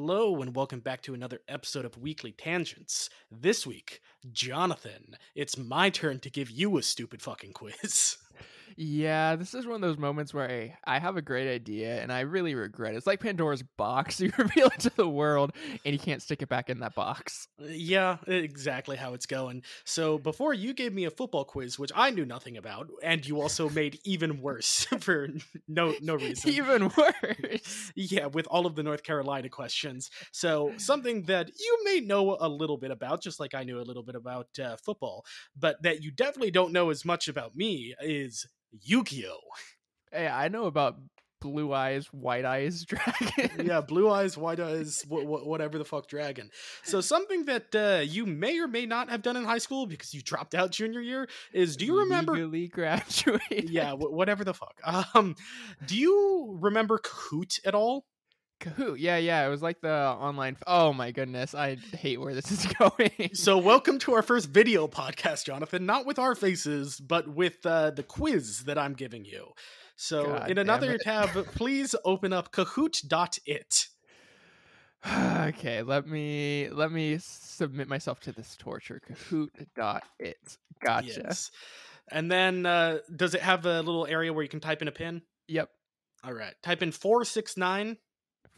Hello, and welcome back to another episode of Weekly Tangents. This week, Jonathan, it's my turn to give you a stupid fucking quiz. Yeah, this is one of those moments where I, I have a great idea and I really regret it. It's like Pandora's box. You reveal it to the world and you can't stick it back in that box. Yeah, exactly how it's going. So, before you gave me a football quiz, which I knew nothing about, and you also made even worse for no no reason. Even worse. Yeah, with all of the North Carolina questions. So, something that you may know a little bit about, just like I knew a little bit about uh, football, but that you definitely don't know as much about me is Yu Gi Oh! Hey, I know about blue eyes, white eyes dragon. yeah, blue eyes, white eyes, wh- wh- whatever the fuck dragon. So something that uh, you may or may not have done in high school because you dropped out junior year is do you remember? Legally graduated. Yeah, wh- whatever the fuck. Um, do you remember Kahoot at all? Kahoot. Yeah, yeah. It was like the online. F- oh my goodness, I hate where this is going. So welcome to our first video podcast, Jonathan. Not with our faces, but with uh, the quiz that I'm giving you. So God in another tab, please open up Kahoot.it. okay, let me let me submit myself to this torture. Kahoot dot it. Gotcha. Yes. And then uh, does it have a little area where you can type in a pin? Yep. All right. Type in 469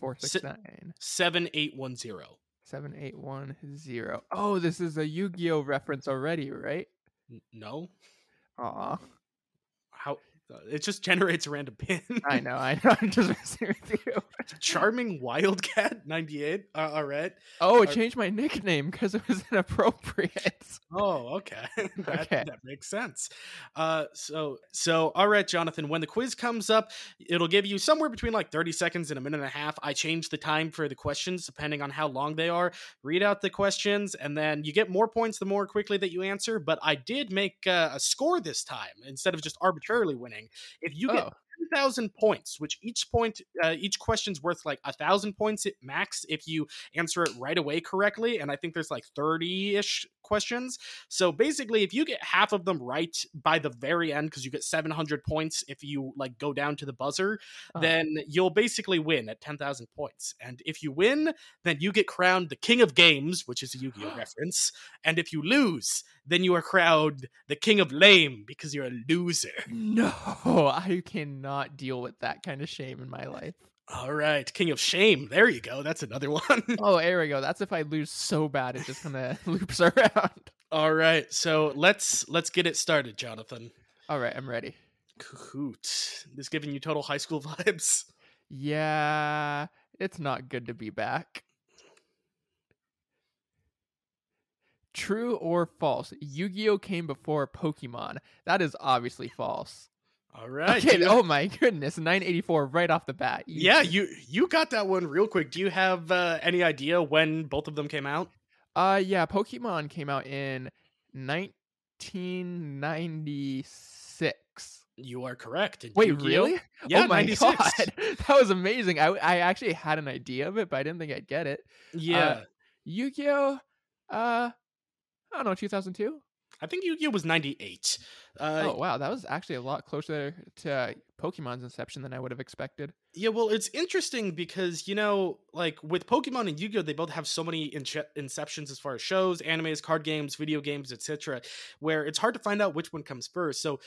Four six nine 7810. seven eight one zero. Oh, this is a Yu-Gi-Oh reference already, right? N- No? Aw. Uh, It just generates a random pin. I know, I know. I'm just messing with you. Charming Wildcat 98. Uh, all right. Oh, it Are- changed my nickname because it was inappropriate. Oh, okay. that, Okay. that makes sense. Uh, so, so, all right, Jonathan. When the quiz comes up, it'll give you somewhere between like thirty seconds and a minute and a half. I change the time for the questions depending on how long they are. Read out the questions, and then you get more points the more quickly that you answer. But I did make uh, a score this time instead of just arbitrarily winning. If you get Oh, thousand points, which each point, uh, each question's worth like a thousand points at max if you answer it right away correctly. And I think there's like thirty ish questions. So basically, if you get half of them right by the very end, because you get seven hundred points if you like go down to the buzzer, Oh. then you'll basically win at ten thousand points. And if you win, then you get crowned the king of games, which is a Yu-Gi-Oh reference. And if you lose, then you are crowned the king of lame because you're a loser. no, I cannot deal with that kind of shame in my life. All right, King of Shame. There you go. That's another one. Oh, there we go. That's if I lose so bad it just kind of loops around. All right, so let's let's get it started, Jonathan. All right, I'm ready. Kahoot. This giving you total high school vibes. Yeah, it's not good to be back. True or false? Yu-Gi-Oh came before Pokemon. That is obviously false. All right. okay. you- Oh my goodness, 984 right off the bat. Easy. yeah, you you got that one real quick. Do you have uh, any idea when both of them came out? Uh yeah, Pokemon came out in 1996. You are correct. And Wait, really? Yeah, oh my 96. god. That was amazing. I I actually had an idea of it, but I didn't think I'd get it. Yeah, Yu-Gi-Oh uh I don't know, 2002? I think Yu-Gi-Oh was ninety eight. Uh, oh wow, that was actually a lot closer to Pokemon's inception than I would have expected. Yeah, well, it's interesting because you know, like with Pokemon and Yu-Gi-Oh, they both have so many ince- inceptions as far as shows, animes, card games, video games, etc., where it's hard to find out which one comes first. So,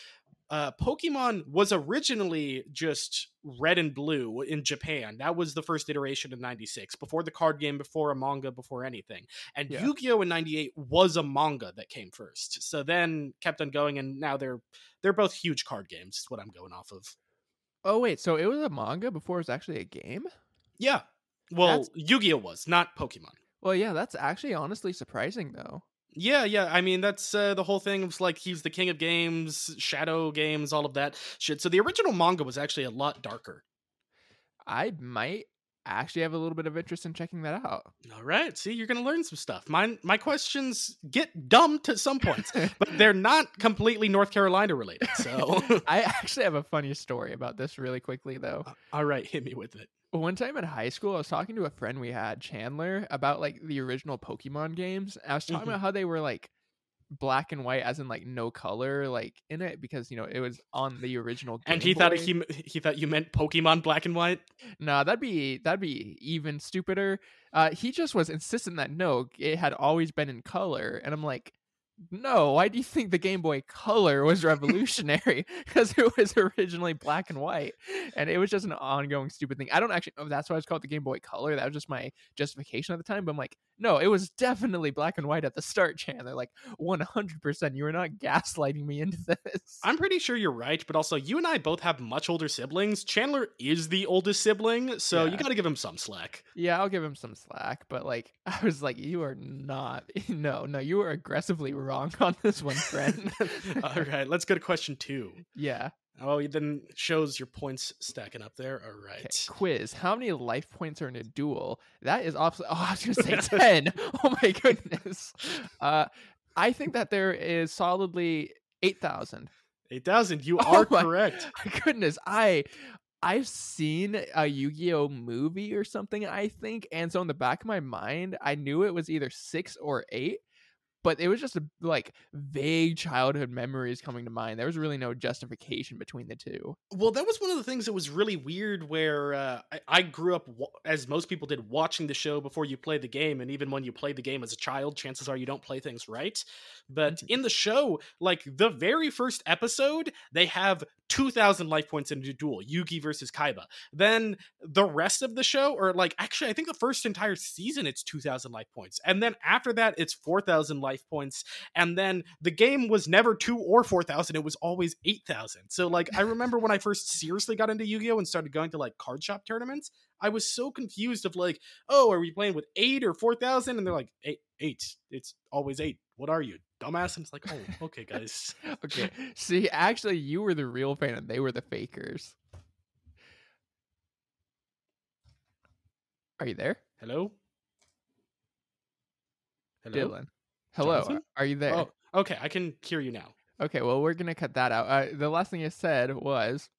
uh, Pokemon was originally just red and blue in Japan. That was the first iteration in '96, before the card game, before a manga, before anything. And Yeah. Yu-Gi-Oh in '98 was a manga that came first. So then kept on going, and now they're they're both huge card games. Is what I'm going off of. Oh wait, so it was a manga before it was actually a game? Yeah. Well, That's- Yu-Gi-Oh was not Pokemon. Well, yeah, that's actually honestly surprising though. Yeah, yeah. I mean, that's uh, the whole thing. It's like he's the king of games, shadow games, all of that shit. So the original manga was actually a lot darker. I might actually have a little bit of interest in checking that out. All right. See, you're gonna learn some stuff. My my questions get dumb to some points, but they're not completely North Carolina related. So, I actually have a funny story about this really quickly though. all right, hit me with it. One time in high school, I was talking to a friend we had, Chandler, about like the original Pokemon games. I was talking Mhm. about how they were like black and white as in like no color like in it because you know it was on the original Game And he Boy. thought he he thought you meant Pokemon Black and White. No, that'd be that'd be even stupider. Uh, he just was insistent that no, it had always been in color, and I'm like, no. Why do you think the Game Boy Color was revolutionary? Because it was originally black and white, and it was just an ongoing stupid thing. I don't actually know if that's why it's called the Game Boy Color. That was just my justification at the time. But I'm like, no, it was definitely black and white at the start. Chan, they're like 100. percent You were not gaslighting me into this. I'm pretty sure you're right, but also you and I both have much older siblings. Chandler is the oldest sibling, so you got to give him some slack. Yeah, I'll give him some slack, but like I was like, you are not no, no, you are aggressively wrong on this one, friend. All right, let's go to question two. yeah. Oh, it then shows your points stacking up there. All right. Okay. Quiz. How many life points are in a duel? That is obviously oh I was gonna say ten. Oh my goodness. Uh I think that there is solidly eight thousand. 8,000. You Oh are my- correct. My goodness, I I've seen a Yu-Gi-Oh movie or something, I think, and so in the back of my mind, I knew it was either six or eight, but it was just a, like vague childhood memories coming to mind. There was really no justification between the two. Well, that was one of the things that was really weird. Where uh, I, I grew up, as most people did, watching the show before you play the game, and even when you play the game as a child, chances are you don't play things right. But Mhm. in the show, like the very first episode, they have two thousand life points in a duel, Yugi versus Kaiba. Then the rest of the show, or like actually, I think the first entire season, it's two thousand life points, and then after that, it's four thousand life points, and then the game was never two or four thousand; it was always eight thousand. So like, I remember when I first seriously got into Yu-Gi-Oh and started going to like card shop tournaments, I was so confused of like, oh, are we playing with eight or four thousand? And they're like, eight, eight. It's always eight. What are you, dumbass? And it's like, oh, okay, guys. Okay. See, actually you were the real fan and they were the fakers. Are you there? Hello. Hello. Dylan. Hello. Jonathan? Are you there? Oh, okay. I can hear you now. Okay, well, we're gonna cut that out. Uh, the last thing I said was,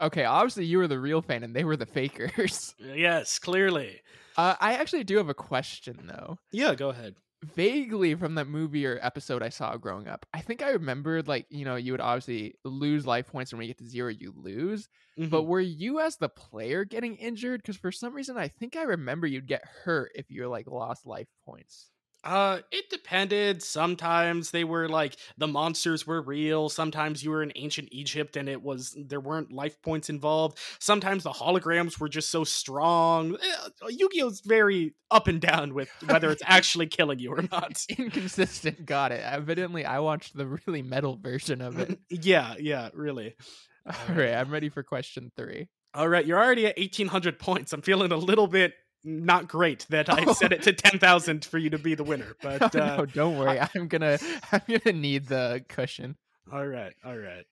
okay, obviously you were the real fan and they were the fakers. Yes, clearly. Uh, I actually do have a question though. Yeah, go ahead. Vaguely from that movie or episode I saw growing up, I think I remembered like you know you would obviously lose life points and when you get to zero you lose. Mhm. But were you as the player getting injured? Because for some reason I think I remember you'd get hurt if you like lost life points. Uh, it depended. Sometimes they were like the monsters were real. Sometimes you were in ancient Egypt and it was there weren't life points involved. Sometimes the holograms were just so strong. Eh, Yu-Gi-Oh's very up and down with whether it's actually killing you or not. Inconsistent. Got it. Evidently, I watched the really metal version of it. yeah, yeah, really. All right, I'm ready for question three. All right, you're already at 1800 points. I'm feeling a little bit not great that I set it to 10,000 for you to be the winner. But oh, uh, no, don't worry. I'm gonna I'm gonna need the cushion. all right, all right.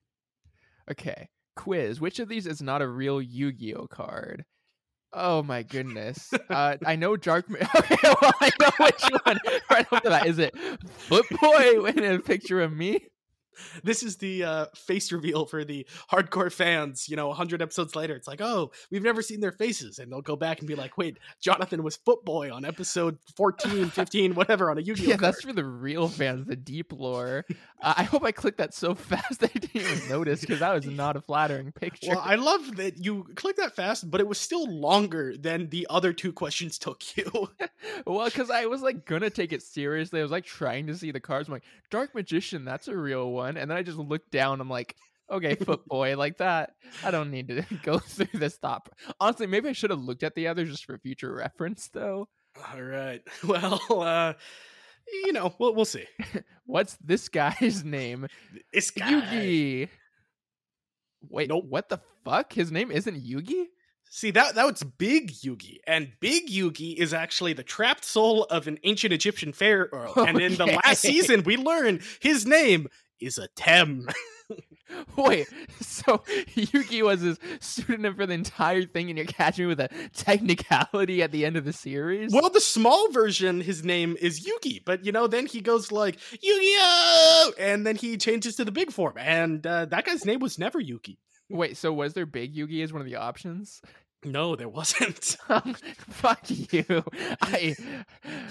Okay. Quiz. Which of these is not a real Yu-Gi-Oh card? Oh my goodness. Uh, I know Dark. Okay, well, I know which one. Right after that, is it Foot Boy in a picture of me? This is the uh, face reveal for the hardcore fans. You know, 100 episodes later, it's like, oh, we've never seen their faces. And they'll go back and be like, wait, Jonathan was Footboy on episode 14, 15, whatever on a Yu Gi Oh! Yeah, that's for the real fans, the deep lore. Uh, I hope I clicked that so fast I didn't even notice because that was not a flattering picture. Well, I love that you clicked that fast, but it was still longer than the other two questions took you. Well, because I was like gonna take it seriously. I was like trying to see the cards. I'm like, Dark Magician, that's a real one. And then I just looked down. I'm like, okay, Foot Boy, like that. I don't need to go through this stop. Honestly, maybe I should have looked at the others just for future reference, though. All right. Well, uh, you know, we'll, we'll see. What's this guy's name? This guy. Yugi. Wait, Nope. what the fuck? His name isn't Yugi? See that that was Big Yugi, and Big Yugi is actually the trapped soul of an ancient Egyptian pharaoh. And in the last season, we learn his name is Atem. Wait, so Yugi was his pseudonym for the entire thing, and you're catching me with a technicality at the end of the series? well, the small version, his name is Yugi, but you know, then he goes like Yu-Gi-Oh, and then he changes to the big form, and uh, that guy's name was never Yugi. Wait, so was there Big Yugi as one of the options? No, there wasn't. Fuck you. I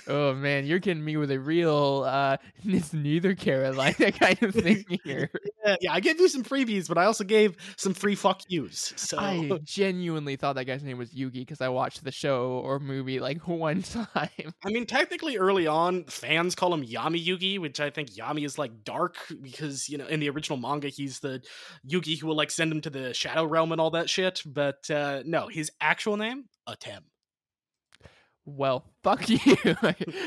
Oh man, you're getting me with a real uh it's neither Carolina kind of thing here. Yeah, yeah, I gave you some freebies, but I also gave some free fuck yous. So I genuinely thought that guy's name was Yugi because I watched the show or movie like one time. I mean, technically, early on, fans call him Yami Yugi, which I think Yami is like dark because you know in the original manga he's the Yugi who will like send him to the Shadow Realm and all that shit. But uh, no, his actual name, Atem. Well, fuck you.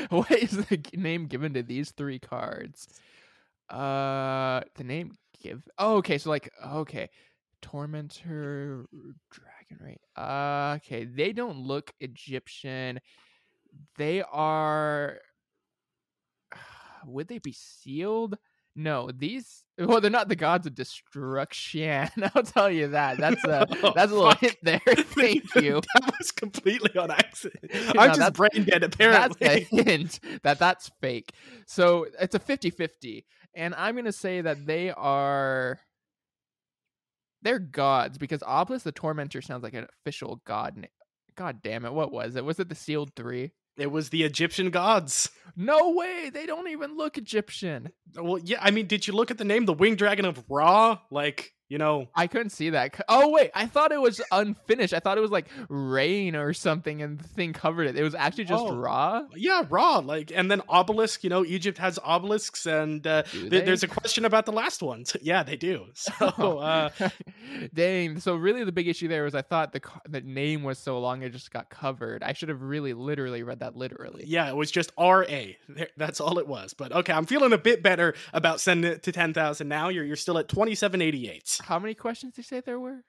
what is the name given to these three cards? Uh, the name give. Oh, okay. So like, okay, Tormentor, Dragon Ray. Uh, okay, they don't look Egyptian. They are. Would they be sealed? No, these. Well, they're not the gods of destruction. I'll tell you that. That's a Oh, that's a little fuck. hit there. Thank you. that was completely on accident. No, I'm just brain dead, Apparently, that's a hint that that's fake. So it's a 50-50. And I'm going to say that they are they're gods because Obelisk the Tormentor sounds like an official god. na- God damn it. What was it? Was it the Sealed 3? It was the Egyptian gods. No way. They don't even look Egyptian. Well, yeah, I mean, did you look at the name, the Winged Dragon of Ra? Like, you know, I couldn't see that. Oh wait, I thought it was unfinished. I thought it was like rain or something and the thing covered it. It was actually just Oh. Ra. yeah, Ra. Like, and then obelisk. You know, Egypt has obelisks, and uh, th- there's a question about the last ones. Yeah, they do. So, uh, Dang. So really, the big issue there was I thought the co- the name was so long it just got covered. I should have really literally read that literally. yeah, it was just R A. That's all it was. But okay, I'm feeling a bit better about sending it to ten thousand now. You're you're still at twenty seven eighty eight. How many questions did you say there were?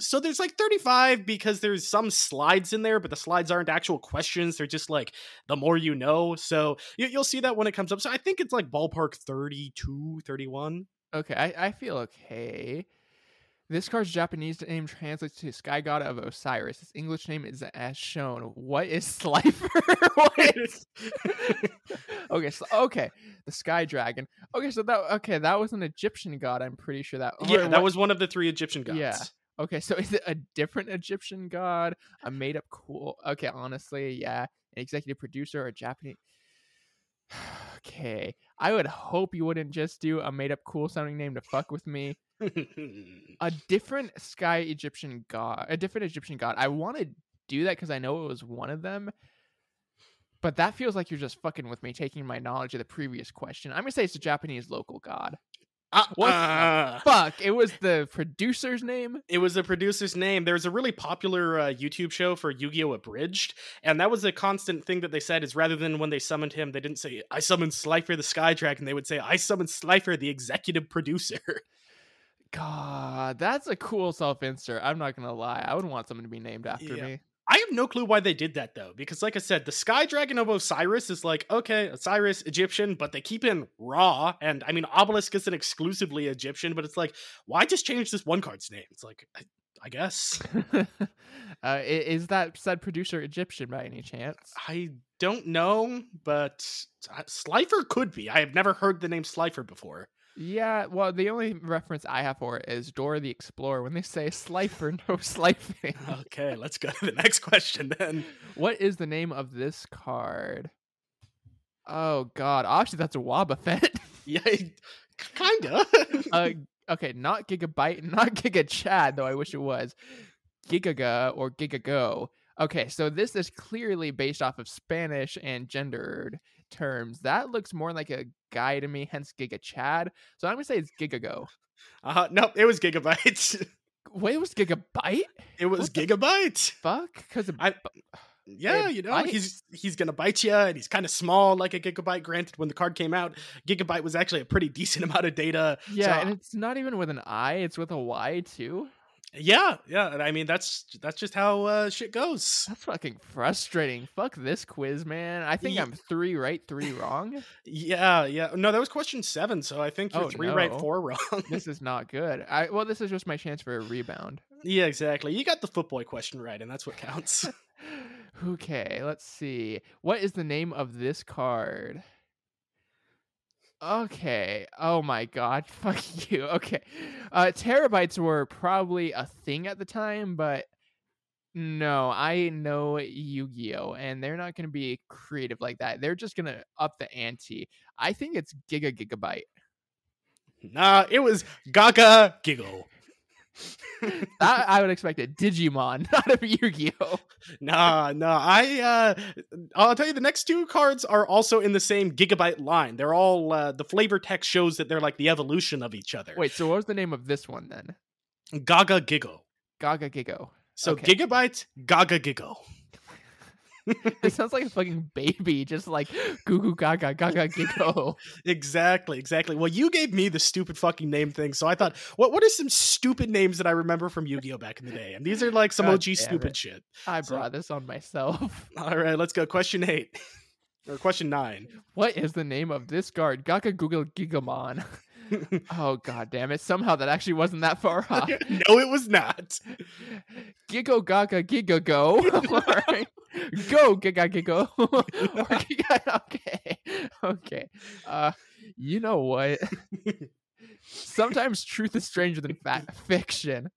So there's like 35 because there's some slides in there, but the slides aren't actual questions. They're just like the more you know. So you, you'll see that when it comes up. So I think it's like ballpark 32, 31. Okay, I, I feel okay. This card's Japanese name translates to Sky God of Osiris. Its English name is as shown. What is Slifer? what is... okay, so okay, the Sky Dragon. Okay, so that okay, that was an Egyptian god. I'm pretty sure that. yeah, that what- was one of the three Egyptian gods. Yeah. Okay, so is it a different Egyptian god? A made up cool. Okay, honestly, yeah, an executive producer or a Japanese. okay, I would hope you wouldn't just do a made up cool sounding name to fuck with me. A different sky Egyptian god, a different Egyptian god. I want to do that because I know it was one of them. But that feels like you're just fucking with me, taking my knowledge of the previous question. I'm gonna say it's a Japanese local god. What Uh, Fuck, it was the producer's name. it was the producer's name. There was a really popular uh, YouTube show for Yu Gi Oh! Abridged, and that was a constant thing that they said is rather than when they summoned him, they didn't say, I summoned Slifer the Sky Dragon. They would say, I summoned Slifer the executive producer. God, that's a cool self insert. I'm not gonna lie. I would want someone to be named after Yeah. me. I have no clue why they did that though, because like I said, the Sky Dragon of Osiris is like okay, Osiris Egyptian, but they keep in Ra, and I mean Obelisk isn't exclusively Egyptian, but it's like why just change this one card's name? It's like I, I guess uh, is that said producer Egyptian by any chance? I don't know, but uh, Slifer could be. I have never heard the name Slifer before. Yeah, well, the only reference I have for it is Dora the Explorer when they say Slifer, no slifing. Okay, let's go to the next question then. what is the name of this card? Oh God, actually, that's a Wobbuffet. Yeah, kinda. uh, okay, not Gigabyte, not Giga Chad, though I wish it was. Gigaga or Gigago. Okay, so this is clearly based off of Spanish and gendered terms. That looks more like a guy to me, hence Giga Chad. So I'm gonna say it's Gigago. uh, nope, it was Gigabyte. Wait, it was Gigabyte? It was What Gigabyte. Fuck, because I- Yeah, you know, he's he's gonna bite you, and he's kind of small, like a gigabyte. Granted, when the card came out, gigabyte was actually a pretty decent amount of data. yeah, So, and it's not even with an I; it's with a Y too. Yeah, yeah. and I mean, that's that's just how uh, shit goes. That's fucking frustrating. Fuck this quiz, man. I think Ye- I'm three right, three wrong. Yeah, yeah. No, that was question seven, so I think you're Oh, three right, four wrong. this is not good. I well, this is just my chance for a rebound. yeah, exactly. You got the footboy question right, and that's what counts. Okay, let's see. What is the name of this card? Okay. Oh my god. Fuck you. Okay. Uh terabytes were probably a thing at the time, but No, I know Yu-Gi-Oh, and they're not to be creative like that. They're just to up the ante. I think it's Giga Gigabyte. Nah, it was Gaga Giggle. That I would expect it. Digimon, not a Yu-Gi-Oh. Nah, nah. I uh I'll tell you the next two cards are also in the same gigabyte line. They're all uh, the flavor text shows that they're like the evolution of each other. Wait, so what was the name of this one then? Gaga Giggle. Gaga Gigo. So Okay. gigabyte, Gaga Giggle. It sounds like a fucking baby, just like goo goo gaga gaga gigo. Exactly, exactly. Well, you gave me the stupid fucking name thing, so I thought, what what are some stupid names that I remember from Yu-Gi-Oh back in the day? And these are like some God OG stupid it. shit. I So- brought this on myself. All right, let's go. Question eight. Or question nine. What is the name of this guard? Gaga Google Gigamon. Oh god damn it. Somehow that actually wasn't that far off. no, it was not. Gigo Gaga Giga Go. Alright. Go Giga Gigo. Giga- okay. Okay. Uh you know what? Sometimes truth is stranger than fa- fiction.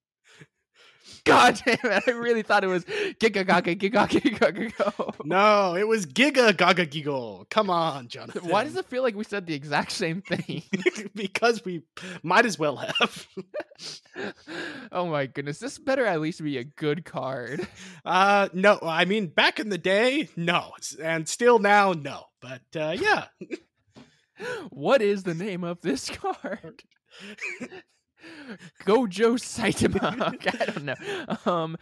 God damn it. I really thought it was Giga Gaga Giga Giga Gigo. No, it was Giga Gaga Giggle. Come on, Jonathan. Why does it feel like we said the exact same thing? because we might as well have. oh my goodness. This better at least be a good card. Uh, no, I mean back in the day, no, and still now, no. But uh, yeah, What is the name of this card? Gojo Saitama. Okay, I don't know. Um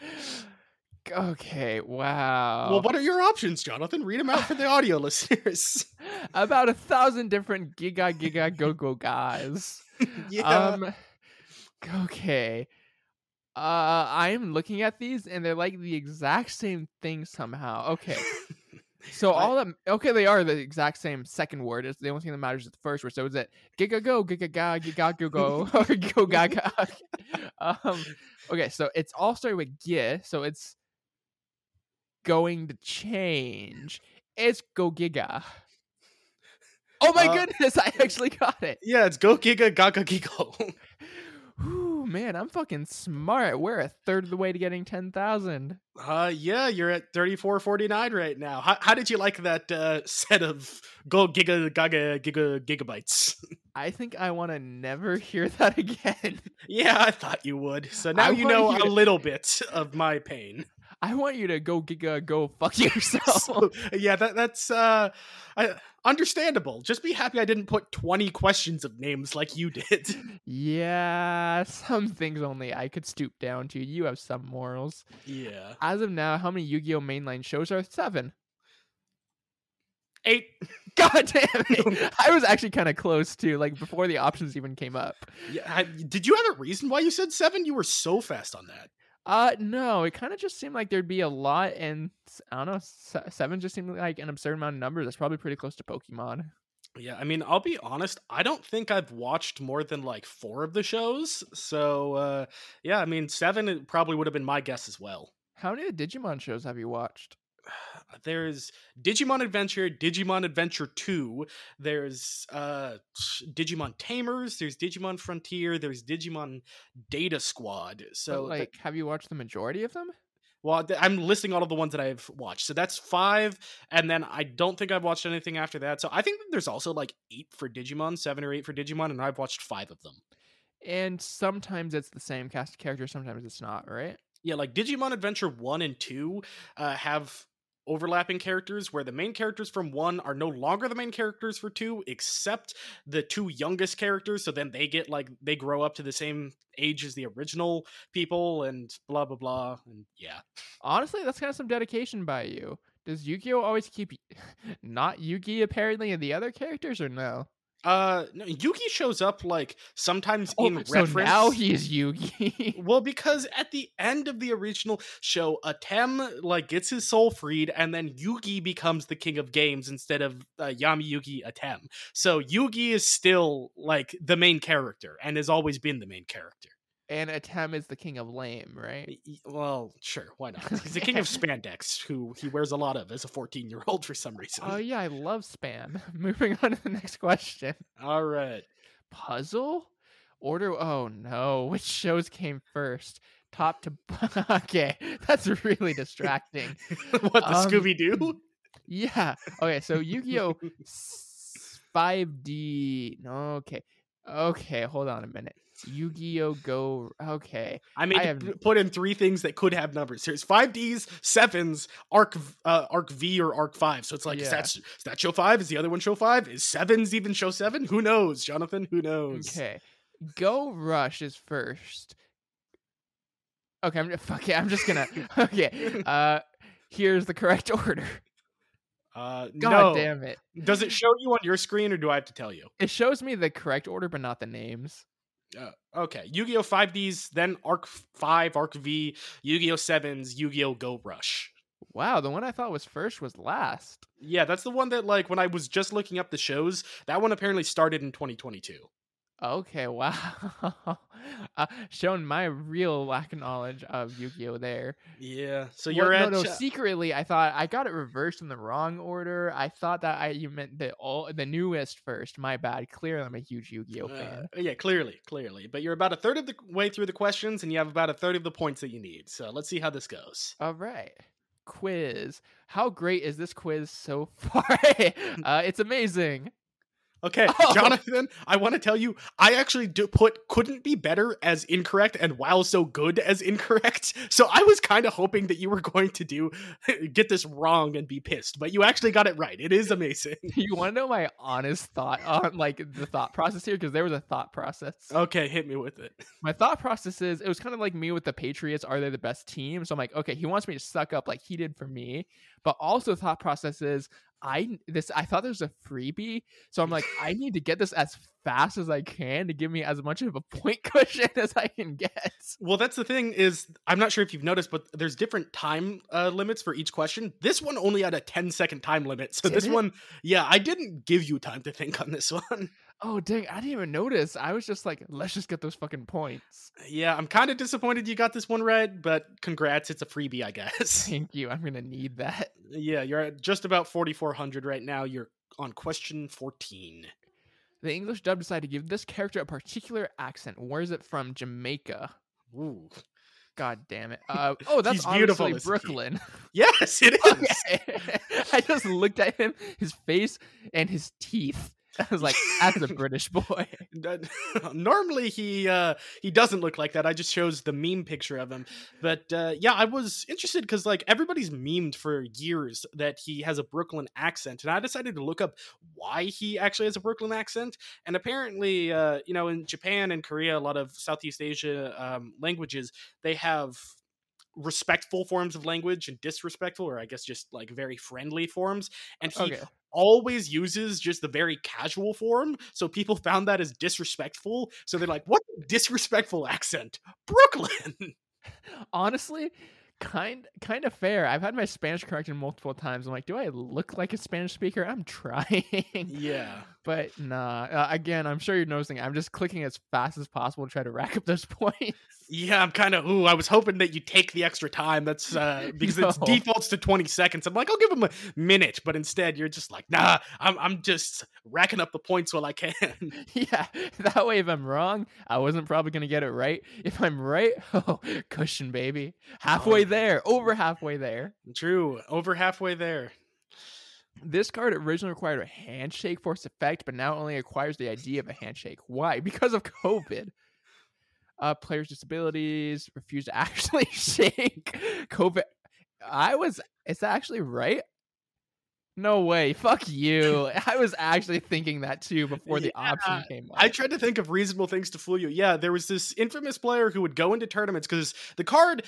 Okay, wow. well, what are your options, Jonathan? Read them out for the audio listeners. About a thousand different Giga Giga Go Go guys. yeah, Um Okay. Uh I'm looking at these and they're like the exact same thing somehow. Okay. So all that okay, they are the exact same second word. It's the only thing that matters is the first word. So is it giga go, giga ga, giga go go, or go gaga? um, okay, so it's all starting with gi, so it's going to change. It's go giga. Oh my Uh, goodness, I actually got it. yeah, it's Go Giga Gaga Giggle. Man, I'm fucking smart. We're a third of the way to getting ten thousand. Uh, yeah, you're at thirty four forty nine right now. How, how did you like that uh, set of Go Giga Gaga Giga Gigabytes? I think I want to never hear that again. yeah, I thought you would. So now I you know a little bit of my pain. I want you to go giga go fuck yourself. So, yeah, that that's uh I, understandable. Just be happy I didn't put 20 questions of names like you did. yeah, some things only I could stoop down to. You have some morals. yeah. As of now, how many Yu-Gi-Oh mainline shows are seven? 8 God damn it! I was actually kind of close to like before the options even came up. yeah, I, did you have a reason why you said 7? You were so fast on that. Uh, no, it kind of just seemed like there'd be a lot, and I don't know, seven just seemed like an absurd amount of numbers. That's probably pretty close to Pokemon. Yeah, I mean, I'll be honest, I don't think I've watched more than like 4 of the shows. So, uh yeah, I mean, 7 probably would have been my guess as well. How many Digimon shows have you watched? There's Digimon Adventure, Digimon Adventure 2, there's uh Digimon Tamers, there's Digimon Frontier, there's Digimon Data Squad. So, th- like, have you watched the majority of them? well, I'm listing all of the ones that I've watched. So that's 5 and then I don't think I've watched anything after that. So I think that there's also like 8 for Digimon, 7 or 8 for Digimon and I've watched 5 of them. And sometimes it's the same cast of characters, sometimes it's not, right? Yeah, like Digimon Adventure 1 and 2 uh, have overlapping characters where the main characters from 1 are no longer the main characters for 2 except the two youngest characters so then they get like they grow up to the same age as the original people and blah blah blah and yeah. Honestly, that's kind of some dedication by you. Does Yu-Gi-Oh always keep not Yugi apparently and the other characters or no? Uh no, Yugi shows up like sometimes in Oh, so reference now he is Yugi. Well, because at the end of the original show, Atem like gets his soul freed, and then Yugi becomes the king of games instead of uh, Yami Yugi Atem. So Yugi is still like the main character and has always been the main character. And Atem is the king of lame, right? Well, sure, why not? He's the king of spandex, who he wears a lot of as a fourteen-year-old for some reason. Oh yeah, I love spam. Moving on to the next question. All right. Puzzle? Order. Oh no, which shows came first? Top to okay, that's really distracting. what the Um, Scooby Doo? Yeah. Okay, so Yu-Gi-Oh! 5D. Okay. Okay, hold on a minute. Yu-Gi-Oh! Go. Okay. I mean, I have- put in three things that could have numbers. Here's five Ds, sevens, arc, uh, arc V or arc five. So it's like, is that is that show five? Is the other one show five? Is sevens even show seven? Who knows, Jonathan? Who knows? Okay. Go Rush is first. Okay, I'm fuck it. I'm just gonna. Okay. Uh, here's the correct order. Uh, God no. damn it! Does it show you on your screen, or do I have to tell you? It shows me the correct order, but not the names. Uh, okay, Yu-Gi-Oh! Five Ds, then Arc Five, Arc V, Yu-Gi-Oh! Sevens, Yu-Gi-Oh! Go Rush. Wow, the one I thought was first was last. Yeah, that's the one that like when I was just looking up the shows, that one apparently started in 2022. Okay, wow. uh, showing my real lack of knowledge of Yu-Gi-Oh! There. Yeah, so you're no, at no. cha- Secretly, I thought I got it reversed in the wrong order. I thought that I you meant the all the newest first. My bad. Clearly, I'm a huge Yu-Gi-Oh! Uh, fan. yeah, clearly, clearly. But you're about a third of the way through the questions, and you have about a third of the points that you need. So let's see how this goes. All right. Quiz. How great is this quiz so far? uh, it's amazing. Okay, Oh. Jonathan, I want to tell you, I actually do put couldn't be better as incorrect and wow so good as incorrect. So I was kind of hoping that you were going to do get this wrong and be pissed, but you actually got it right. It is amazing. you want to know my honest thought on like the thought process here? Because there was a thought process. Okay, hit me with it. My thought process is it was kind of like me with the Patriots. Are they the best team? So I'm like, okay, he wants me to suck up like he did for me. But also thought process is I this I thought there was a freebie. So I'm like, I need to get this as fast as I can to give me as much of a point cushion as I can get. Well, that's the thing is I'm not sure if you've noticed, but there's different time uh, limits for each question. This one only had a 10 second time limit. So Did this it? one, yeah, I didn't give you time to think on this one. Oh dang, I didn't even notice. I was just like, let's just get those fucking points. Yeah, I'm kind of disappointed you got this one right, but congrats, it's a freebie, I guess. Thank you. I'm gonna need that. yeah, you're at just about 4,400 right now. You're on question 14. The English dub decided to give this character a particular accent. Where is it from? Jamaica. Ooh. God damn it. Uh, oh, that's beautiful? Brooklyn. Yes, it is. Okay. I just looked at him, his face, and his teeth. I was like, that's a British boy. Normally he uh he doesn't look like that. I just chose the meme picture of him. But uh yeah, I was interested because like everybody's memed for years that he has a Brooklyn accent, and I decided to look up why he actually has a Brooklyn accent. And apparently, uh, you know, in Japan and Korea, a lot of Southeast Asia um, languages, they have respectful forms of language and disrespectful or i guess just like very friendly forms and he Okay. always uses just the very casual form. So people found that as disrespectful. So they're like, what disrespectful accent? Brooklyn. Honestly, kind kind of fair. I've had my Spanish corrected multiple times. I'm like, do I look like a Spanish speaker? I'm trying. yeah. But nah. Uh, again, I'm sure you're noticing. I'm just clicking as fast as possible to try to rack up those points. Yeah, I'm kind of, ooh, I was hoping that you take the extra time. That's uh, because No. defaults to 20 seconds. I'm like, I'll give him a minute. But instead, you're just like, nah, I'm, I'm just racking up the points while I can. yeah, that way if I'm wrong, I wasn't probably gonna get it right. If I'm right, oh, cushion baby, halfway Oh. there, over halfway there. True. Over halfway there. This card originally required a handshake for its effect, but now only acquires the idea of a handshake. Why? Because of COVID. Uh, players' disabilities refuse to actually shake. COVID. I was. Is that actually right? No way. Fuck you. I was actually thinking that too before the option came up. I tried to think of reasonable things to fool you. Yeah, there was this infamous player who would go into tournaments because the card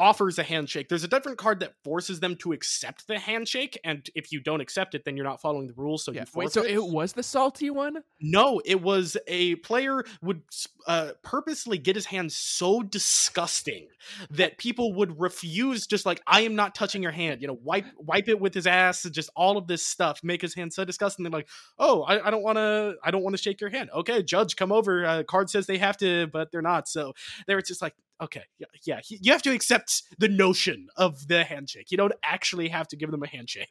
offers a handshake. There's a different card that forces them to accept the handshake, and if you don't accept it, then you're not following the rules. So yeah. you Wait, so it was the salty one? No, it was a player would uh, purposely get his hand so disgusting that people would refuse. Just like I am not touching your hand, you know, wipe wipe it with his ass, and just all of this stuff make his hand so disgusting. They're like, oh, I, I don't want to, I don't want to shake your hand. Okay, judge, come over. Uh, card says they have to, but they're not. So they were just like, okay, yeah, yeah, you have to accept the notion of the handshake. You don't actually have to give them a handshake.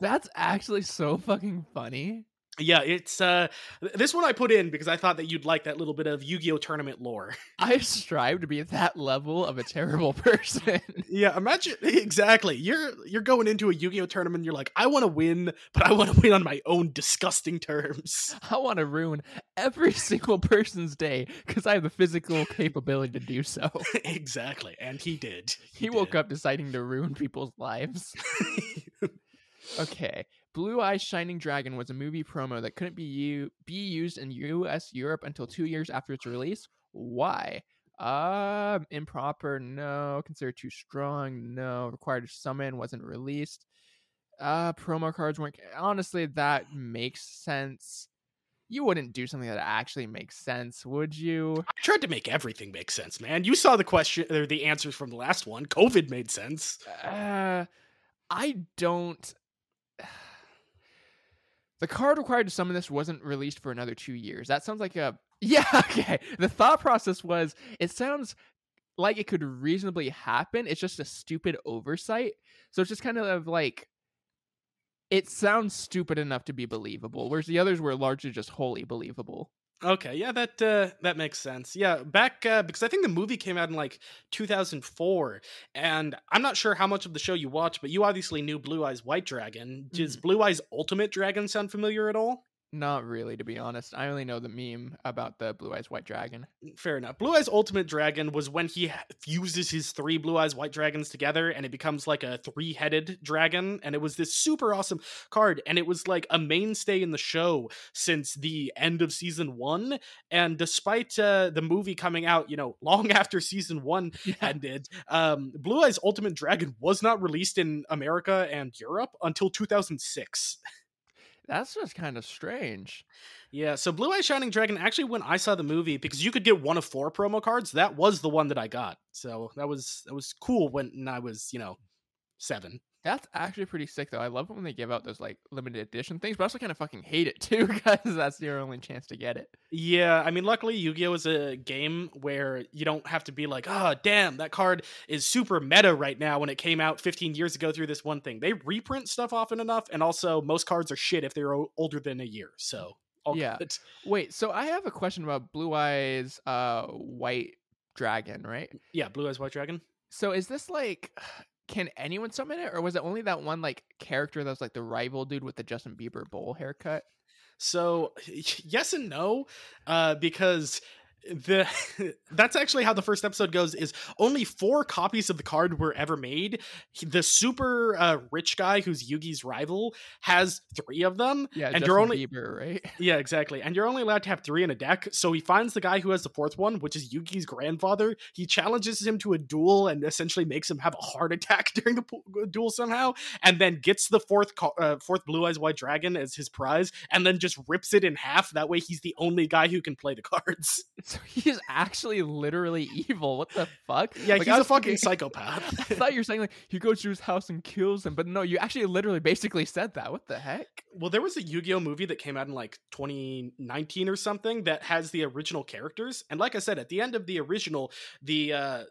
That's actually so fucking funny. Yeah, it's uh this one I put in because I thought that you'd like that little bit of Yu-Gi-Oh tournament lore. I strive to be that level of a terrible person. yeah, imagine exactly. You're you're going into a Yu-Gi-Oh tournament you're like, I want to win, but I want to win on my own disgusting terms. I want to ruin every single person's day cuz I have the physical capability to do so. exactly, and he did. He, he woke up deciding to ruin people's lives. okay. Blue Eyes Shining Dragon was a movie promo that couldn't be u- be used in US Europe until 2 years after its release. Why? Uh improper, no. Considered too strong, no. Required to summon wasn't released. Uh promo cards weren't honestly that makes sense. You wouldn't do something that actually makes sense, would you? I tried to make everything make sense, man. You saw the question or the answers from the last one. COVID made sense. Uh I don't the card required to summon this wasn't released for another two years. That sounds like a yeah. Okay. The thought process was it sounds like it could reasonably happen. It's just a stupid oversight. So it's just kind of like it sounds stupid enough to be believable, whereas the others were largely just wholly believable. Okay, yeah, that uh, that makes sense. Yeah, back uh, because I think the movie came out in like 2004, and I'm not sure how much of the show you watched, but you obviously knew Blue Eyes White Dragon. Does mm. Blue Eyes Ultimate Dragon sound familiar at all? Not really, to be honest. I only know the meme about the Blue Eyes White Dragon. Mm, fair enough. Blue Eyes Ultimate Dragon was when he fuses his three Blue Eyes White Dragons together and it becomes like a three headed dragon. And it was this super awesome card. And it was like a mainstay in the show since the end of season one. And despite uh, the movie coming out, you know, long after season one yeah. ended, um, Blue Eyes Ultimate Dragon was not released in America and Europe until 2006. That's just kind of strange. Yeah, so Blue Eye Shining Dragon actually when I saw the movie because you could get one of four promo cards, that was the one that I got. So that was that was cool when I was, you know, 7. That's actually pretty sick, though. I love it when they give out those like limited edition things, but I also kind of fucking hate it too because that's your only chance to get it. Yeah, I mean, luckily Yu-Gi-Oh is a game where you don't have to be like, oh, damn, that card is super meta right now when it came out 15 years ago through this one thing. They reprint stuff often enough, and also most cards are shit if they're o- older than a year. So yeah. Good. Wait, so I have a question about Blue Eyes, uh, White Dragon, right? Yeah, Blue Eyes White Dragon. So is this like can anyone summon it, or was it only that one like character that was like the rival dude with the Justin Bieber bowl haircut? So yes and no, uh, because the that's actually how the first episode goes is only four copies of the card were ever made. He, the super uh, rich guy who's yugi's rival has three of them yeah and Justin you're only Bieber, right? Yeah exactly. And you're only allowed to have three in a deck so he finds the guy who has the fourth one which is yugi's grandfather. He challenges him to a duel and essentially makes him have a heart attack during the uh, duel somehow and then gets the fourth uh, fourth blue eyes white dragon as his prize and then just rips it in half. That way he's the only guy who can play the cards so he's actually literally evil. What the fuck? Yeah, like, he's a fucking psychopath. I thought you were saying like he goes to his house and kills him, but no, you actually literally basically said that. What the heck? Well, there was a Yu-Gi-Oh movie that came out in like 2019 or something that has the original characters, and like I said, at the end of the original, the uh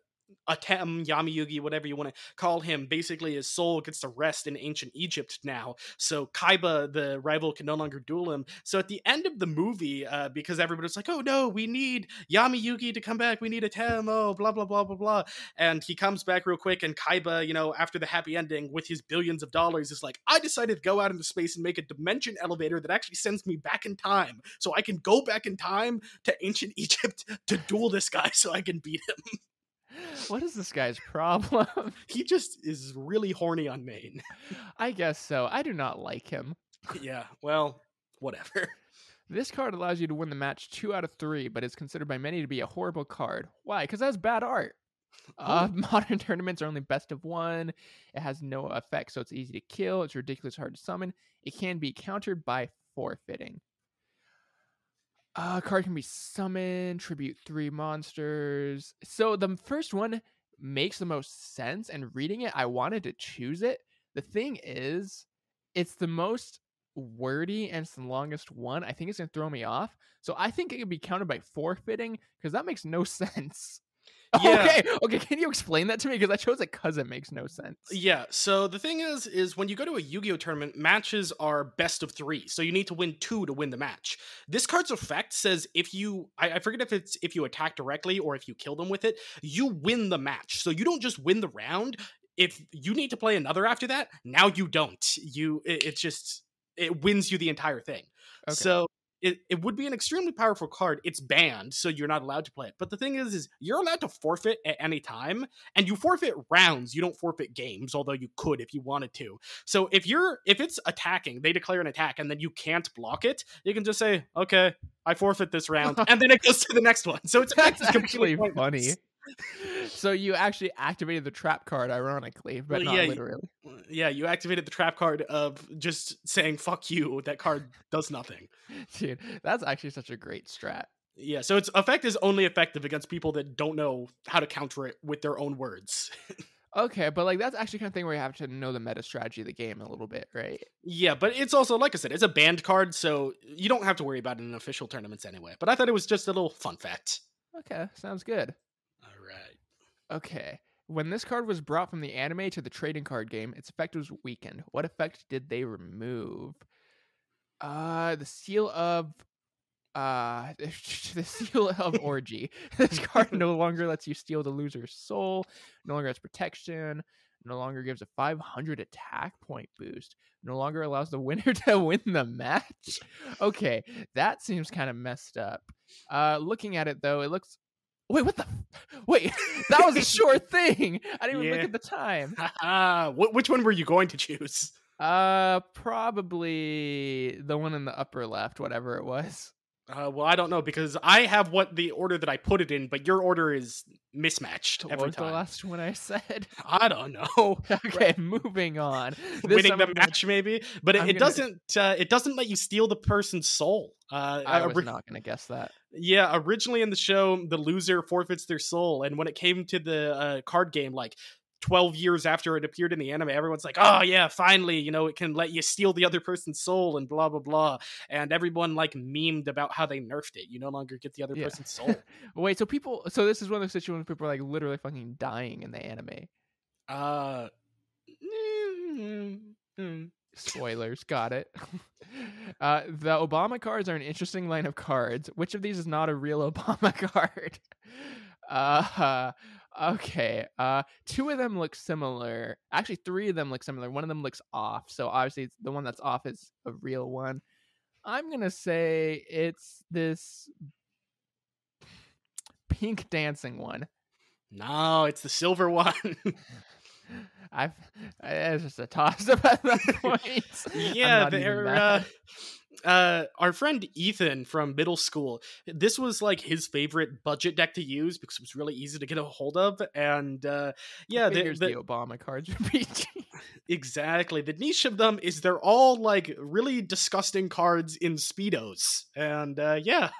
Atem, Yami Yugi, whatever you want to call him, basically his soul gets to rest in ancient Egypt now. So Kaiba, the rival, can no longer duel him. So at the end of the movie, uh, because everybody's like, oh no, we need Yami Yugi to come back, we need Atem, oh, blah, blah, blah, blah, blah. And he comes back real quick, and Kaiba, you know, after the happy ending with his billions of dollars, is like, I decided to go out into space and make a dimension elevator that actually sends me back in time. So I can go back in time to ancient Egypt to duel this guy so I can beat him. What is this guy's problem? he just is really horny on Main. I guess so. I do not like him. yeah, well, whatever. This card allows you to win the match two out of three, but is considered by many to be a horrible card. Why? Because that's bad art. Uh, modern tournaments are only best of one. It has no effect, so it's easy to kill. It's ridiculous hard to summon. It can be countered by forfeiting. Uh, card can be summoned, tribute three monsters. So the first one makes the most sense, and reading it, I wanted to choose it. The thing is, it's the most wordy and it's the longest one. I think it's gonna throw me off. So I think it could be counted by forfeiting because that makes no sense. Yeah. Okay, okay. Can you explain that to me? Because I chose it because it makes no sense. Yeah. So the thing is, is when you go to a Yu-Gi-Oh tournament, matches are best of three. So you need to win two to win the match. This card's effect says if you, I, I forget if it's if you attack directly or if you kill them with it, you win the match. So you don't just win the round. If you need to play another after that, now you don't. You, it, it's just it wins you the entire thing. Okay. So it, it would be an extremely powerful card. It's banned, so you're not allowed to play it. But the thing is, is you're allowed to forfeit at any time, and you forfeit rounds. You don't forfeit games, although you could if you wanted to. So if you're if it's attacking, they declare an attack, and then you can't block it, you can just say, "Okay, I forfeit this round," and then it goes to the next one. So it's it's completely actually pointless. funny. So you actually activated the trap card, ironically, but Well, not yeah, you- literally. Yeah, you activated the trap card of just saying "fuck you." That card does nothing. Dude, that's actually such a great strat. Yeah, so its effect is only effective against people that don't know how to counter it with their own words. Okay, but like that's actually kind of thing where you have to know the meta strategy of the game a little bit, right? Yeah, but it's also like I said, it's a banned card, so you don't have to worry about it in official tournaments anyway. But I thought it was just a little fun fact. Okay, sounds good. Okay. When this card was brought from the anime to the trading card game, its effect was weakened. What effect did they remove? Uh the seal of uh the seal of orgy. this card no longer lets you steal the loser's soul, no longer has protection, no longer gives a 500 attack point boost, no longer allows the winner to win the match. Okay, that seems kind of messed up. Uh looking at it though, it looks Wait, what the? Wait, that was a short thing. I didn't even look at the time. Wh- which one were you going to choose? Uh, probably the one in the upper left, whatever it was. Uh, well, I don't know because I have what the order that I put it in, but your order is mismatched What every was the last one I said? I don't know. okay, moving on. This Winning I'm the gonna- match, maybe, but it, it gonna- doesn't. Uh, it doesn't let you steal the person's soul. Uh, I was ori- not gonna guess that. Yeah, originally in the show, the loser forfeits their soul, and when it came to the uh, card game, like. 12 years after it appeared in the anime, everyone's like, oh, yeah, finally, you know, it can let you steal the other person's soul and blah, blah, blah. And everyone, like, memed about how they nerfed it. You no longer get the other Yeah. person's soul. Wait, so people, so this is one of those situations where people are like literally fucking dying in the anime. uh, mm, mm. Spoilers, got it. Uh, the Ojama cards are an interesting line of cards. Which of these is not a real Ojama card? Uh, okay. Uh, two of them look similar. Actually, three of them look similar. One of them looks off. So obviously, the one that's off is a real one. I'm gonna say it's this pink dancing one. no, it's the silver one. I've it's just a toss up at that point. Yeah, they're uh. Uh, our friend Ethan from middle school. This was like his favorite budget deck to use because it was really easy to get a hold of, and uh, yeah, the, the, the Ojama cards exactly. The niche of them is they're all like really disgusting cards in speedos, and uh, yeah,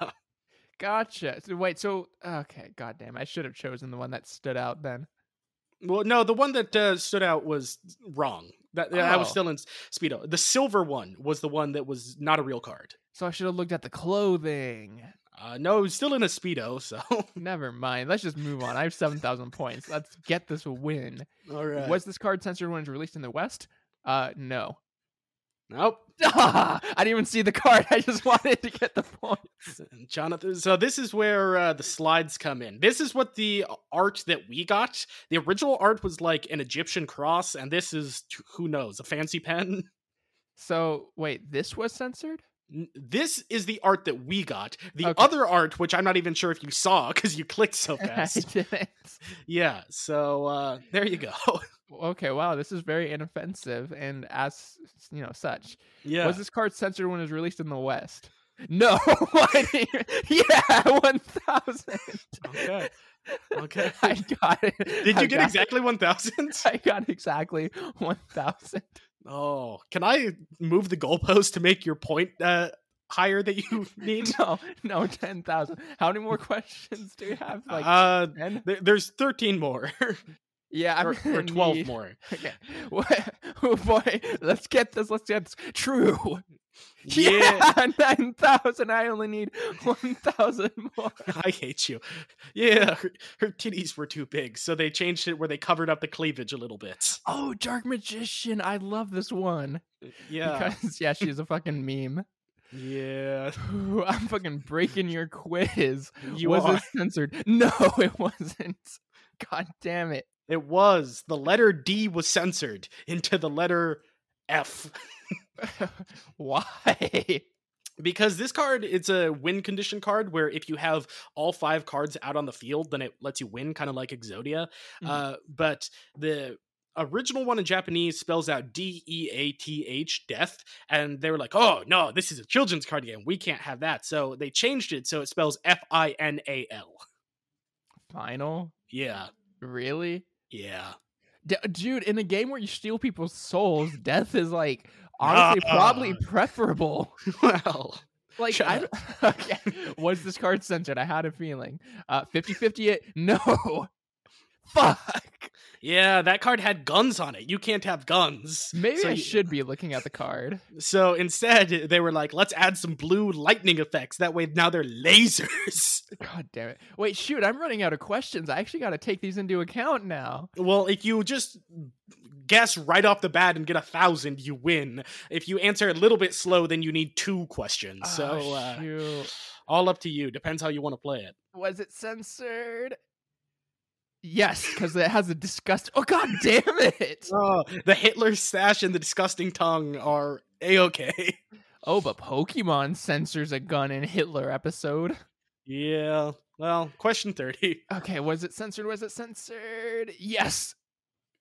Gotcha. So wait, so okay, goddamn, I should have chosen the one that stood out then. Well, no, the one that uh, stood out was wrong. That I was Oh. still in speedo. The silver one was the one that was not a real card. So I should have looked at the clothing. Uh, no, it was still in a speedo. So Never mind. Let's just move on. I have seven thousand points. Let's get this win. all right. Was this card censored when it was released in the West? Uh, no. Nope. I didn't even see the card. I just wanted to get the points. Jonathan. So this is where uh, the slides come in. This is what the art that we got. The original art was like an Egyptian cross, and this is who knows a fancy pen. So wait, this was censored? This is the art that we got. The Okay. other art, which I'm not even sure if you saw because you clicked so fast. yeah. So uh, there you go. Okay, wow, this is very inoffensive and as you know, such. yeah. Was this card censored when it was released in the West? No. I yeah, one thousand. Okay. Okay. I got it. Did I you get got- exactly 1,000? I got exactly one thousand. Oh, can I move the goalpost to make your point uh, higher that you need? No, no, ten thousand. How many more questions do you have? Like uh, there- there's 13 more. Yeah, I'm or, or 12 need- more. Okay. What- Oh boy, let's get this. Let's get this. True. Yeah. nine thousand. I only need one thousand more. I hate you. Yeah, her, her titties were too big, so they changed it where they covered up the cleavage a little bit. Oh, Dark Magician! I love this one. Uh, yeah, Because yeah, she's a fucking meme. yeah. Ooh, I'm fucking breaking your quiz. You was are. it censored? No, it wasn't. God damn it. It was the letter D was censored into the letter F Why? because this card it's a win condition card where if you have all five cards out on the field, then it lets you win, kind of like Exodia. Mhm. Uh, but the original one in Japanese spells out D E A T H, death, and they were like, "Oh no, this is a children's card game. We can't have that." So they changed it so it spells F I N A L. Final? Yeah, Really? yeah. D- dude, in a game where you steal people's souls, death is like honestly probably Ah. preferable. well, Like I okay. Was this card censored? I had a feeling. Uh 50-50 it. No. Fuck. Yeah, that card had guns on it. You can't have guns. Maybe So I you- should be looking at the card. So instead, they were like, let's add some blue lightning effects. That way, now they're lasers. God damn it. Wait, shoot, I'm running out of questions. I actually got to take these into account now. well, if you just guess right off the bat and get a thousand, you win. If you answer a little bit slow, then you need two questions. So, Oh, uh, all up to you. Depends how you want to play it. Was it censored? Yes, because it has a disgust. Oh god damn it! Oh, the Hitler stash and the disgusting tongue are a okay. Oh, but Pokemon censors a gun in Hitler episode. yeah. Well, question 30. Okay, was it censored? Was it censored? Yes.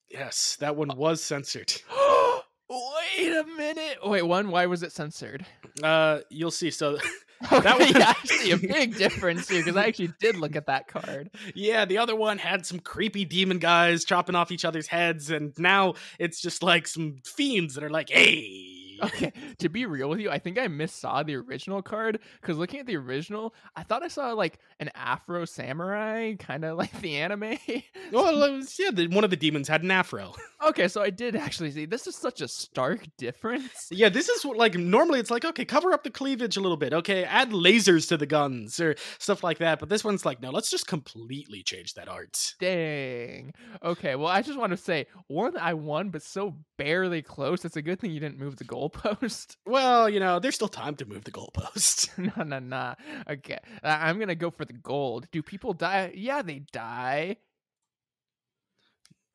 Yes, that one was censored. Wait a minute. Wait, one. Why was it censored? Uh, you'll see. So, Okay, That was yeah, see a big difference here because I actually did look at that card. Yeah, the other one had some creepy demon guys chopping off each other's heads, and now it's just like some fiends that are like, hey. Okay, to be real with you, I think I missaw the original card because looking at the original, I thought I saw like an Afro samurai, kind of like the anime. Well, it was- yeah, the, one of the demons had an afro. okay, so I did actually see this is such a stark difference. Yeah, this is what, like, normally it's like, okay, cover up the cleavage a little bit. Okay, add lasers to the guns or stuff like that. But this one's like, no, let's just completely change that art. Dang. Okay, well, I just want to say one, I won, but so barely close. It's a good thing you didn't move the goalpost. Well, you know, there's still time to move the goalpost. no, no, no. Okay, I'm gonna go for the gold. Do people die? Yeah, they die.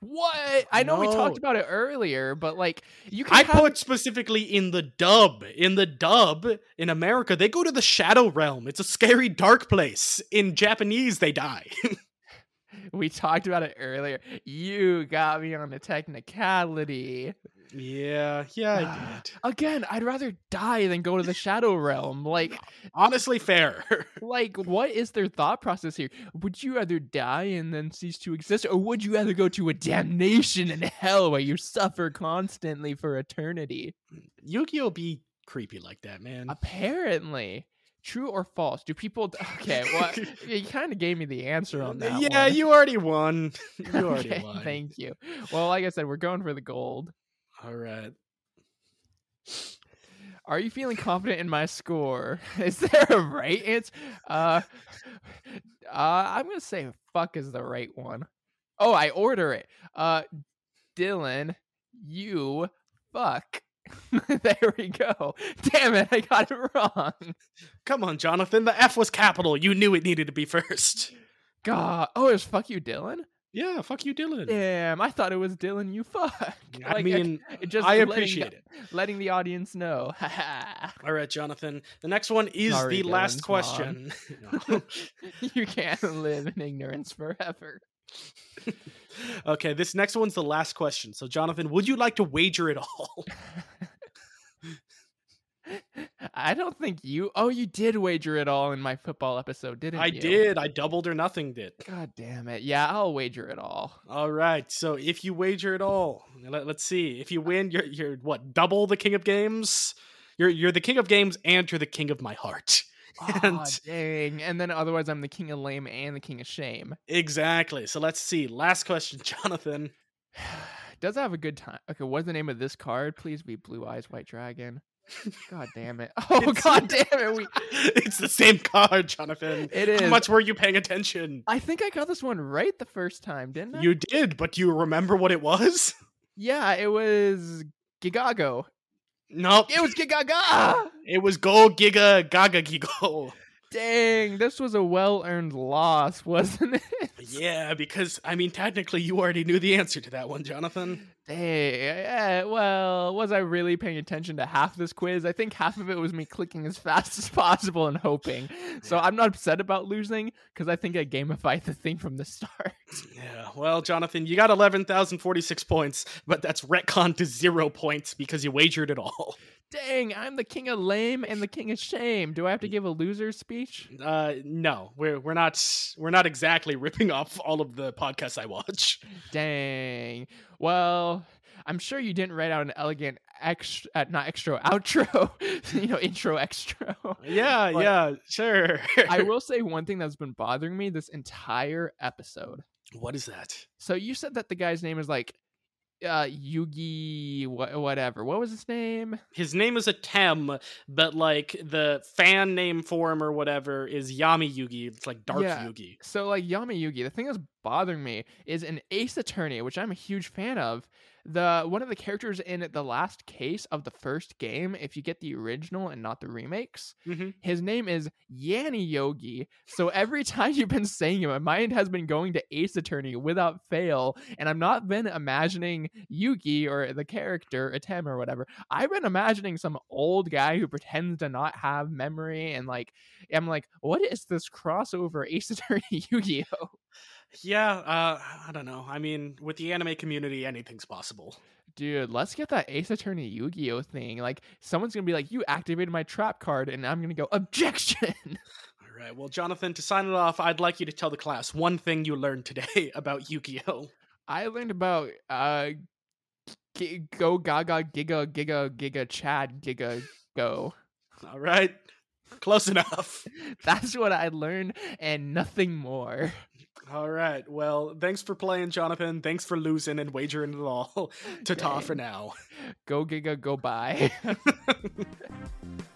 What? I know we talked about it earlier, but like you can I have- put specifically in the dub. In the dub in America, they go to the Shadow Realm. It's a scary, dark place. In Japanese, they die. we talked about it earlier. You got me on the technicality. Yeah, yeah, I did. Again, I'd rather die than go to the shadow realm. Like Honestly, fair. like what is their thought process here? Would you rather die and then cease to exist or would you rather go to a damnation in hell where you suffer constantly for eternity? Yu-Gi-Oh be creepy like that, man. Apparently. True or false? Do people d- Okay, well you kind of gave me the answer on that. yeah, one. you already won. You already okay, won. thank you. Well, like I said, we're going for the gold. All right. Are you feeling confident in my score? Is there a right answer? Uh, uh, I'm gonna say fuck is the right one. Oh, I order it. Uh, Dylan, you fuck. there we go. Damn it, I got it wrong. Come on, Jonathan. The F was capital. You knew it needed to be first. God. Oh, it was fuck you, Dylan. Yeah, fuck you, Dylan. Damn, I thought it was Dylan. You fuck. I Like, mean, it just I appreciate the- it. letting the audience know. All right, Jonathan. The next one is Sorry, the last question. You can't live in ignorance forever. okay, this next one's the last question. So, Jonathan, would you like to wager it all? I don't think you. Oh, you did wager it all in my football episode, didn't I you? I did. I doubled or nothing did. God damn it! Yeah, I'll wager it all. All right. So, if you wager it all, let, us see. If you win, you're you're what? Double the king of games. You're you're the king of games, and you're the king of my heart. Oh, dang! And then otherwise, I'm the king of lame and the king of shame. Exactly. So let's see. Last question, Jonathan. Does have a good time. Okay, what's the name of this card? Please be Blue Eyes White Dragon. God damn it! Oh It's- god damn it! We, it's the same card, Jonathan. It is. How much were you paying attention? I think I got this one right the first time, didn't I? You did, but do you remember what it was? Yeah, it was Gigago. Nope. It was Gigaga. It was Go Giga Gaga Gigo. Dang, this was a well-earned loss, wasn't it? Yeah, because I mean, technically, you already knew the answer to that one, Jonathan. Hey, yeah, well, was I really paying attention to half this quiz? I think half of it was me clicking as fast as possible and hoping. So I'm not upset about losing because I think I gamified the thing from the start. Yeah, well, Jonathan, you got 11,046 points, but that's retcon to zero points because you wagered it all. Dang, I'm the king of lame and the king of shame. Do I have to give a loser speech? Uh, no, we're we're not we're not exactly ripping off all of the podcasts I watch. Dang. Well, I'm sure you didn't write out an elegant extra, uh, not extra, outro, you know, intro extra. Yeah, But- yeah, sure. I will say one thing that's been bothering me this entire episode. What is that? So you said that the guy's name is like uh Yugi wha- whatever. What was his name? His name is Atem, but like the fan name for him or whatever is Yami Yugi. It's like Dark Yeah. Yugi. So like Yami Yugi, the thing that's bothering me is an Ace Attorney, which I'm a huge fan of. The one of the characters in the last case of the first game, if you get the original and not the remakes, Mhm. his name is Yanni Yogi. So every time you've been saying it, my mind has been going to Ace Attorney without fail, and I've not been imagining Yugi or the character Atem or whatever. I've been imagining some old guy who pretends to not have memory, and like I'm like, what is this crossover Ace Attorney Yu-Gi-Oh? Yeah, uh, I don't know. I mean, with the anime community, anything's possible. Dude, let's get that Ace Attorney Yu-Gi-Oh thing. Like, someone's gonna be like, "You activated my trap card," and I'm gonna go, "Objection!" All right. Well, Jonathan, to sign it off, I'd like you to tell the class one thing you learned today about Yu-Gi-Oh. I learned about uh, g- go Gaga Giga Giga Giga Chad Giga Go. All right. Close enough. That's what I learned, and nothing more. All right. Well, thanks for playing, Jonathan. Thanks for losing and wagering it all. Ta-ta for now. Go Giga Go Bye.